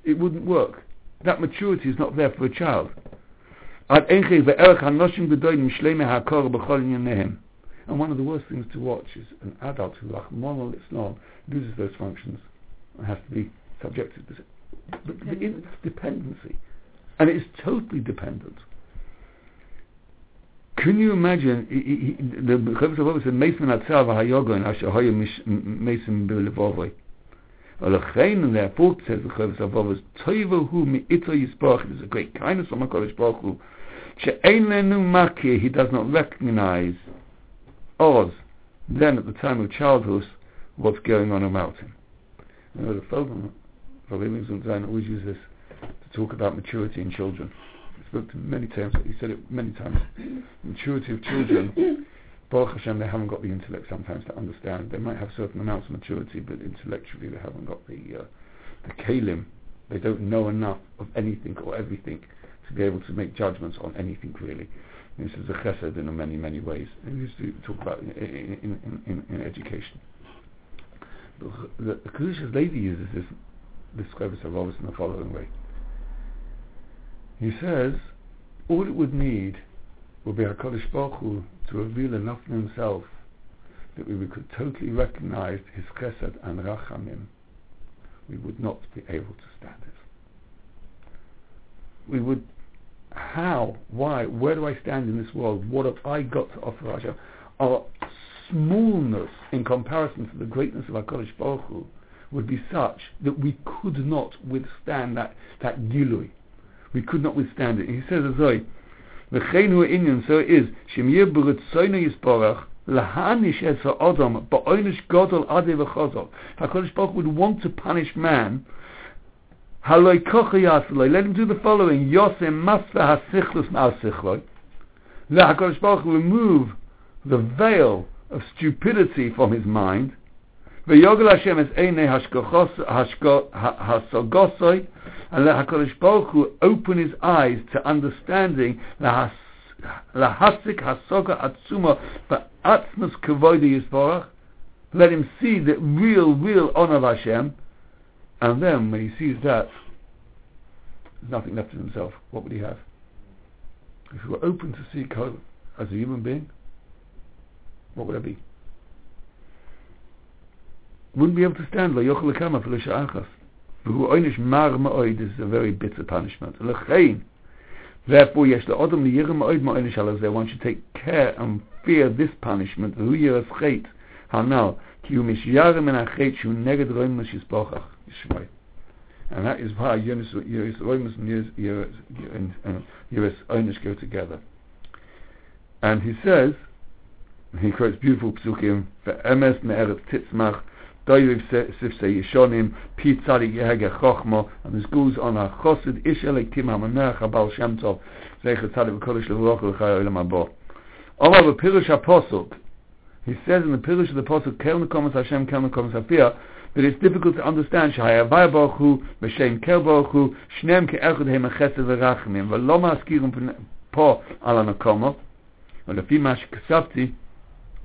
A: It wouldn't work. That maturity is not there for a child. And one of the worst things to watch is an adult who, like al-Islam, loses those functions and has to be subjected to but the mm-hmm. in- dependency. And it is totally dependent. Can you imagine, he- he- he- the Chovos HaLevavos said, Meis min hatzav ha'yogon asher hoya meis min b'levovoi. Olachein, and therefore, says the Chovos HaLevavos, Toivo hu mi'ito yisbarach, it is a great kindness from HaKadosh Baruch Hu, she'ein lenu makir, he does not recognize Oz, then at the time of childhood, what's going on about him. You know, the Feldman, Rabbi always use this to talk about maturity in children. He spoke to many times, he said it many times. maturity of children, Baruch Hashem, they haven't got the intellect sometimes to understand. They might have certain amounts of maturity, but intellectually they haven't got the uh, the kalim. They don't know enough of anything or everything to be able to make judgments on anything really. This is a chesed in many, many ways. And we used to talk about in, in, in, in education. The Kedushas Levi uses this Chovos HaLevavos in the following way. He says, all it would need would be HaKadosh Baruch Hu to reveal enough in himself that we could totally recognize his chesed and rachamim. We would not be able to stand it. We would, how, why, where do I stand in this world? What have I got to offer Hashem? Our smallness in comparison to the greatness of HaKadosh Baruch Hu would be such that we could not withstand that, that gilui. We could not withstand it. He says as I, V'chein hu inyan, so it is, Shem b'ritzoyna yisborach, lahanish es ha'odom, ba'oinish godol ade v'chozol. HaKadosh Baruch would want to punish man, haloi kocha yasaloi, let him do the following, yosem masva ha'sichlus ma'al sichloi, let HaKadosh Baruch remove the veil of stupidity from his mind, V'yogel Hashem es einei hasogosoi, and let HaKadosh Baruch Hu open his eyes to understanding lahasik hasoga atzuma ba'atzmus kavoidi yisborach. Let him see the real, real honor of Hashem, and then when he sees that, there's nothing left of himself. What would he have? If he were open to see God as a human being, what would I be? Wouldn't be able to stand. Lo yochel lekama for l'sha'achas. V'hu oynish mar ma'oid is a very bitter punishment. L'chein. Therefore, yesh la'odom li'yirem ma'oid ma'oinish alazeh. One should take care and fear this punishment. V'hu yiras chet. Hanal. Ki hu mishyarem en ha'chet shu neged roim l'shizbochach. Yishmai. And that is why Yiras Roimus and Yiras Oynish go together. And he says, he quotes beautiful psukim, "Ve'emes me'eretz titzmach Doiviv Sifse Yishonim, Pi Tzadik Yehege Chochmo, and this goes on a Chosid Ish Elikim HaManech HaBal Shem Tov, Zecher Tzadik V'Kodesh Levuach L'chai Olam Habo. Omar B'Pirush HaPosuk, he says in the Pirush of the Posuk, Kel Nekomas Hashem, Kel Nekomas Hafiyah, that it's difficult to understand Shahaya Vaya Baruch Hu, V'Shem Hu, Shneim Ke'echud Hem HaChesed V'Rachmim, V'lo Ma'askirim Po Ala ולפי מה שכסבתי,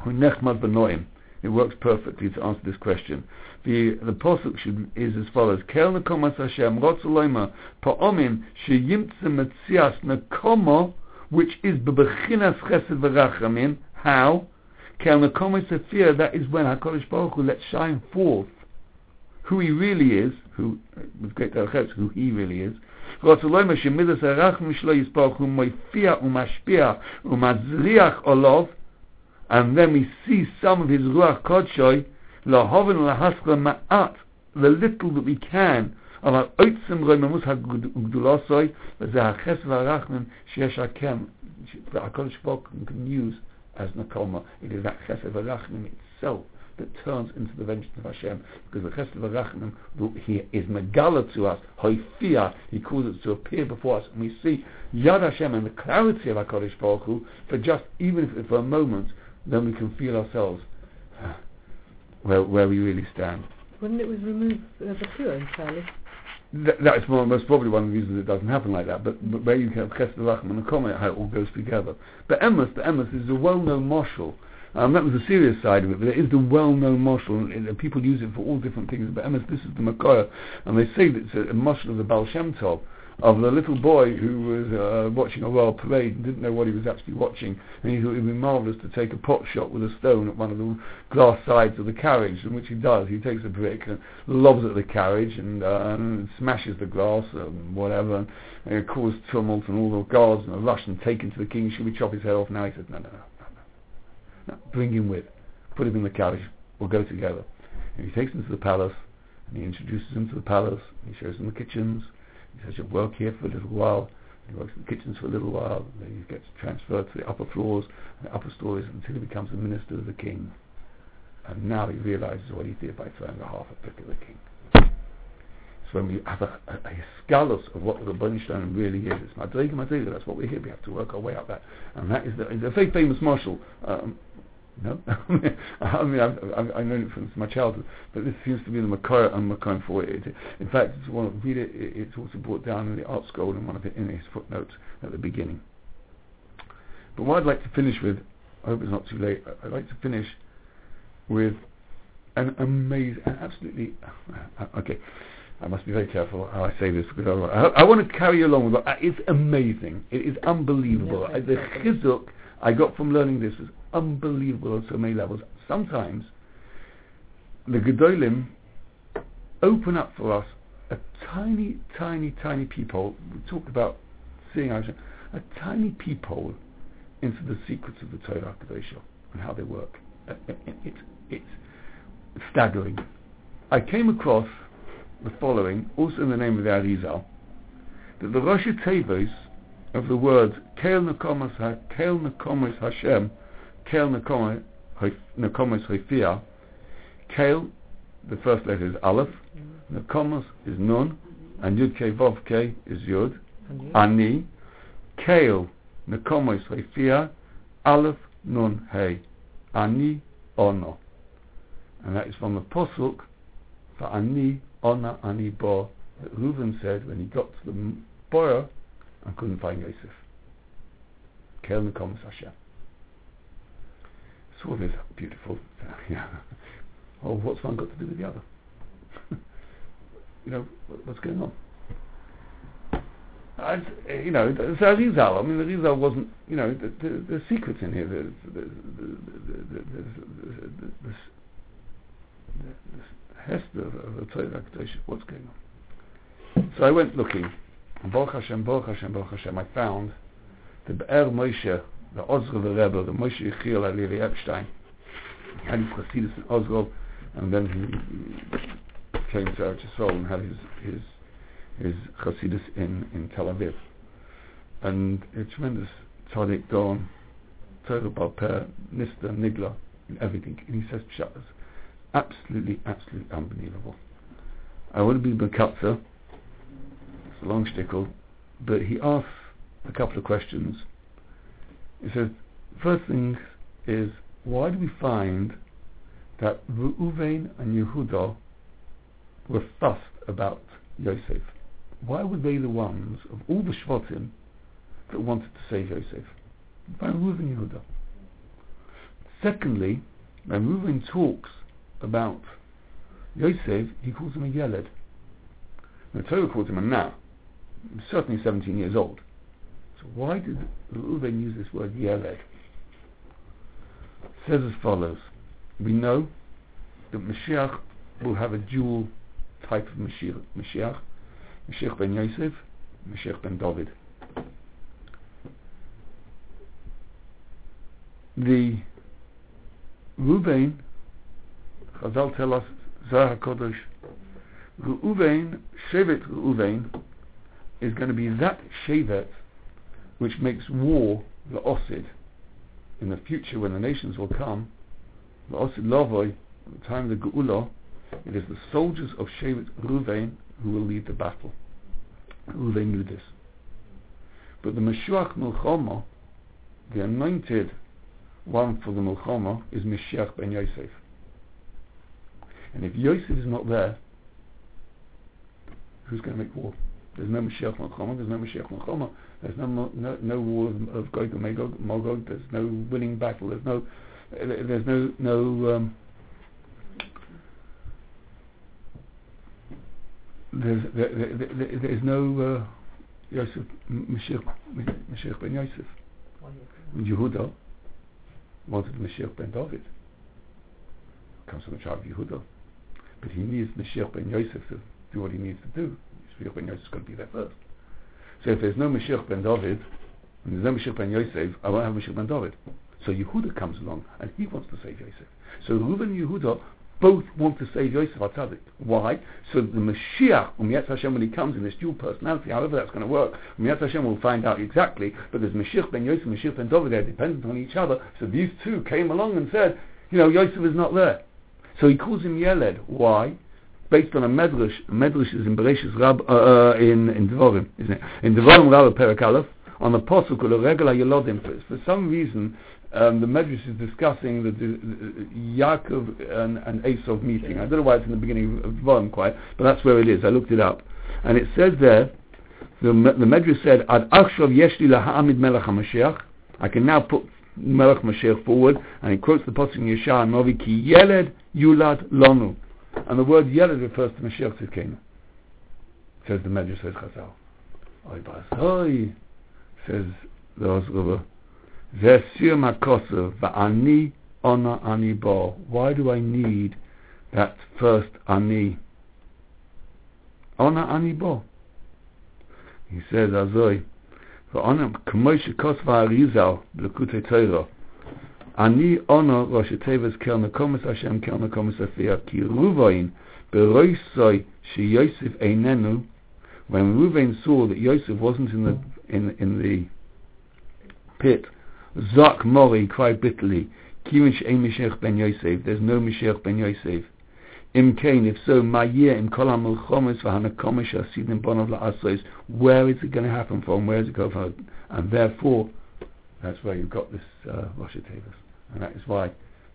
A: הוא נחמד בנועים it works perfectly to answer this question. The the pasuk should, is as follows: Kel nekomas Hashem rotzoloima pa'omim sheyimtze metzias nekomo, which is bebechinas chesed v'rachamim. How? Kel nekomas sefir. That is when Hakadosh Baruch Hu lets shine forth who He really is, who with great derechets, who He really is. rotzoloima shemidas harachim shlo yisparach hu moifia umashpia umazriach olov and then we see some of his Ruach Kodshoy, lahoven lahaskla ma'at, the little that we can, of our oitzim roimamus ha'gdulosoi, v'zeh ha'ches v'arachmim sheyesh ha'kem, that HaKadosh Baruch can use as Nakoma. It is that chesed v'arachmim itself that turns into the vengeance of Hashem, because the chesed v'arachmim, he is megala to us, hoifia, he causes it to appear before us, and we see Yad Hashem and the clarity of HaKadosh Baruch for just, even if for a moment, then we can feel ourselves where where we really stand.
B: Wouldn't it was remove uh, the pure entirely?
A: Th- that is more, most probably one of the reasons it doesn't happen like that. But, but where you can have Chesed Rachman and Comment, how it all goes together. But Emes, the Emes is a well-known marshal. Um, that was the serious side of it, but there is the well-known marshal, and people use it for all different things. But Emes, this is the Makoya, and they say that it's a, a marshal of the Baal Shem Tov of the little boy who was uh, watching a royal parade and didn't know what he was actually watching, and he thought it would be marvellous to take a pot shot with a stone at one of the glass sides of the carriage, in which he does. He takes a brick and lobs at the carriage and, uh, and smashes the glass, and whatever, and, and it caused tumult, and all the guards and a rush and taken to the king. Should we chop his head off now? He said, no, no, no, no, no. bring him with. Put him in the carriage. We'll go together. And he takes him to the palace, And he introduces him to the palace. He shows him the kitchens. He says, you'll work here for a little while. He works in the kitchens for a little while. Then he gets transferred to the upper floors the upper stories until he becomes the minister of the king. And now he realizes what he did by throwing a half a pick at the king. So when we have a, a, a of what the Bunstein really is, it's Madriga Madriga, that's what we're here, we have to work our way up that. And that is the, the very famous marshal, um, no? I mean, I've, I've, I've known it from my childhood, but this seems to be the Makar uh, and Makar for it. In fact, it's one of, read it, it's also brought down in the ArtScroll in one of it, in his footnotes at the beginning. But what I'd like to finish with, I hope it's not too late, I'd like to finish with an amazing, absolutely, uh, okay, I must be very careful how I say this because I, I, I want to carry you along with it. It's amazing. It is unbelievable.
C: Never
A: the chizuk I got from learning this was unbelievable on so many levels. Sometimes the Gedolim open up for us a tiny, tiny, tiny peephole. We talked about seeing a tiny peephole into the secrets of the Torah Kedosha and how they work. It's, it's staggering. I came across the following, also in the name of the Arizal, that the Rosh Tevos of the words Kel Nekomas ha, Hashem, Kel Nekomas Hoifia, Kel, the first letter is Aleph, mm. Nekomas is Nun, and Yud Ke Vav Ke is Yud, Ani, Kel Nekomas Hoifia, Aleph Nun Hey, Ani Ono. And that is from the Posuk for Ani Ona Ani Bo that Reuven said when he got to the Boyer and couldn't find Yosef. Kel Nekomas Hashem. All this beautiful, yeah. Oh, what's one got to do with the other? you know, what's going on? I, you know, so Rizal, I mean, Rizal wasn't, you know, the, the, the secrets in here, the, the, the, the, of the Torah what's going on? So I went looking, and Baruch Hashem, Baruch Hashem, Baruch Hashem, I found the Be'er Moshe, the Ozgol the Rebbe, the Moshe Yechiel HaLevi Epstein, had his Chassidus in Ozgol, and then he came to Eretz and had his, his, his Chassidus in, in Tel Aviv. And a tremendous tzaddik Gaon, Torah Balper, Nista, Nigla, and everything. And he says Pshatas absolutely, absolutely unbelievable. I want to be Bekatza, it's a long stickle, but he asks a couple of questions. He says, first thing is, why do we find that Reuven and Yehuda were fussed about Yosef? Why were they the ones of all the Shvatim that wanted to save Yosef? By Reuven Yehuda. Secondly, when Reuven talks about Yosef, he calls him a Yeled. The Torah calls him a. He's certainly 17 years old. Why did Reuven use this word Yeled? Says as follows. We know that Mashiach will have a dual type of Mashiach. Mashiach, Mashiach ben Yosef, Mashiach ben David. The Reuven Chazal tell us, Zohar HaKodesh, Reuven, Shevet Reuven, is going to be that Shevet which makes war the Osid. In the future, when the nations will come, the Osid Lavoi, at the time of the Geula, it is the soldiers of Shevet Reuven who will lead the battle. Reuven knew this. But the Meshuach Milchama, the anointed one for the Milchama, is Mashiach ben Yosef. And if Yosef is not there, who's going to make war? There's no Mashiach Melchama, there's no Mashiach Melchama, there's no, no, no war of, of Gog and Magog, Magog, there's no winning battle, there's no, there's no, no, um, there's, there, there, there, there's no uh, Yosef, Mashiach, Mashiach ben Yosef. Yehuda wanted Mashiach ben David. Comes from the tribe of Yehuda. But he needs Mashiach ben Yosef to do what he needs to do. Mashiach ben Yosef is going to be there first. So if there's no Mashiach ben David, and there's no Mashiach ben Yosef, I won't have Mashiach ben David. So Yehuda comes along, and he wants to save Yosef. So Reuven and Yehuda both want to save Yosef HaTzadik. Why? So the Mashiach, um Yetz Hashem, when he comes in this dual personality, however that's going to work, um Yetz Hashem will find out exactly, but there's Mashiach ben Yosef, and Mashiach ben David, they're dependent on each other, so these two came along and said, you know, Yosef is not there. So he calls him Yeled. Why? Based on a medrash, a medrash is in Bereshis Rab, uh, uh, in, in Devarim, isn't it? In Devarim Rab Perak Aleph, on the posuk, Regala Yelodim, for, for some reason, um, the Medrash is discussing the, the, Yaakov and, and Esau meeting. I don't know why it's in the beginning of Dvarim quite, but that's where it is. I looked it up. And it says there, the, the Medrash said, Ad Achshav Yeshli Laha'amid Melech HaMashiach. I can now put Melech Mashiach forward, and he quotes the Pasuk in Yeshua Novi, Ki Yeled Yulad Lonu. And the word Yelad refers to Mashiach Tzidkenu, says the Medrash, says Chazal. Oy bazoy. says the Osruba. Vesir Makosav, Va'ani Ona Ani Bo. Why do I need that first Ani? Ona Ani Bo. He says, Azoi, Va'ona K'moy Shekosav Ha'rizal, L'kutei Teirah. אני אונו ראש הטבעס קל נקומס השם קל נקומס אפייה, כי רובוין ברויסוי שיוסף איננו, when Reuven saw that Yosef wasn't in the in in the pit, Zak Mori cried bitterly, Kivin she'en Mashiach ben Yosef, there's no Mashiach ben Yosef. Im Kain, if so, Mayir im Kol HaMelchomes v'Hanakomish Hasidim Bonov La'asos, where is it going to happen from? Where is it going from? And therefore, that's where you've got this uh, Rosh Hashanah. And that is why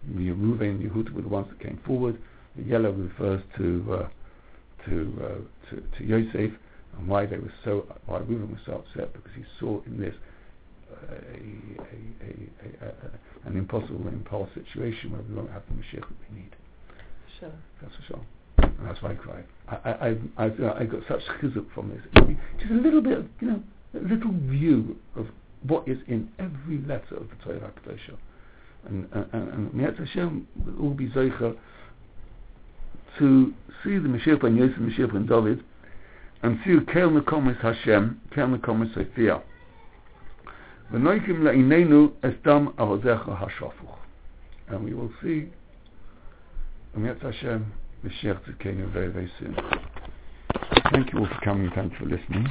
A: Reuven and Yehuda were the ones that came forward. The yellow refers to uh, to, uh, to to Yosef, and why they were so why Reuven was so upset because he saw in this uh, a, a, a, an impossible impulse situation where we won't have the Mashiach that we need.
D: Sure.
A: That's for sure. And that's why I cried. I, I, I, I, I got such chizuk from this. Just a little bit of, you know, a little view of what is in every letter of the Torah HaKadoshah and, uh, uh, and, and Hashem will all be Zeicha to see the Mashiach ben Yosef, Mashiach ben David, and see Kel Nekomis Hashem, Kel Nekomis Sophia. V'noikim la'inenu estam ahozecha hashafuch. And we will see, and Hashem, Mashiach Tzidkenu very, very soon. Thank you all for coming. Thanks for listening.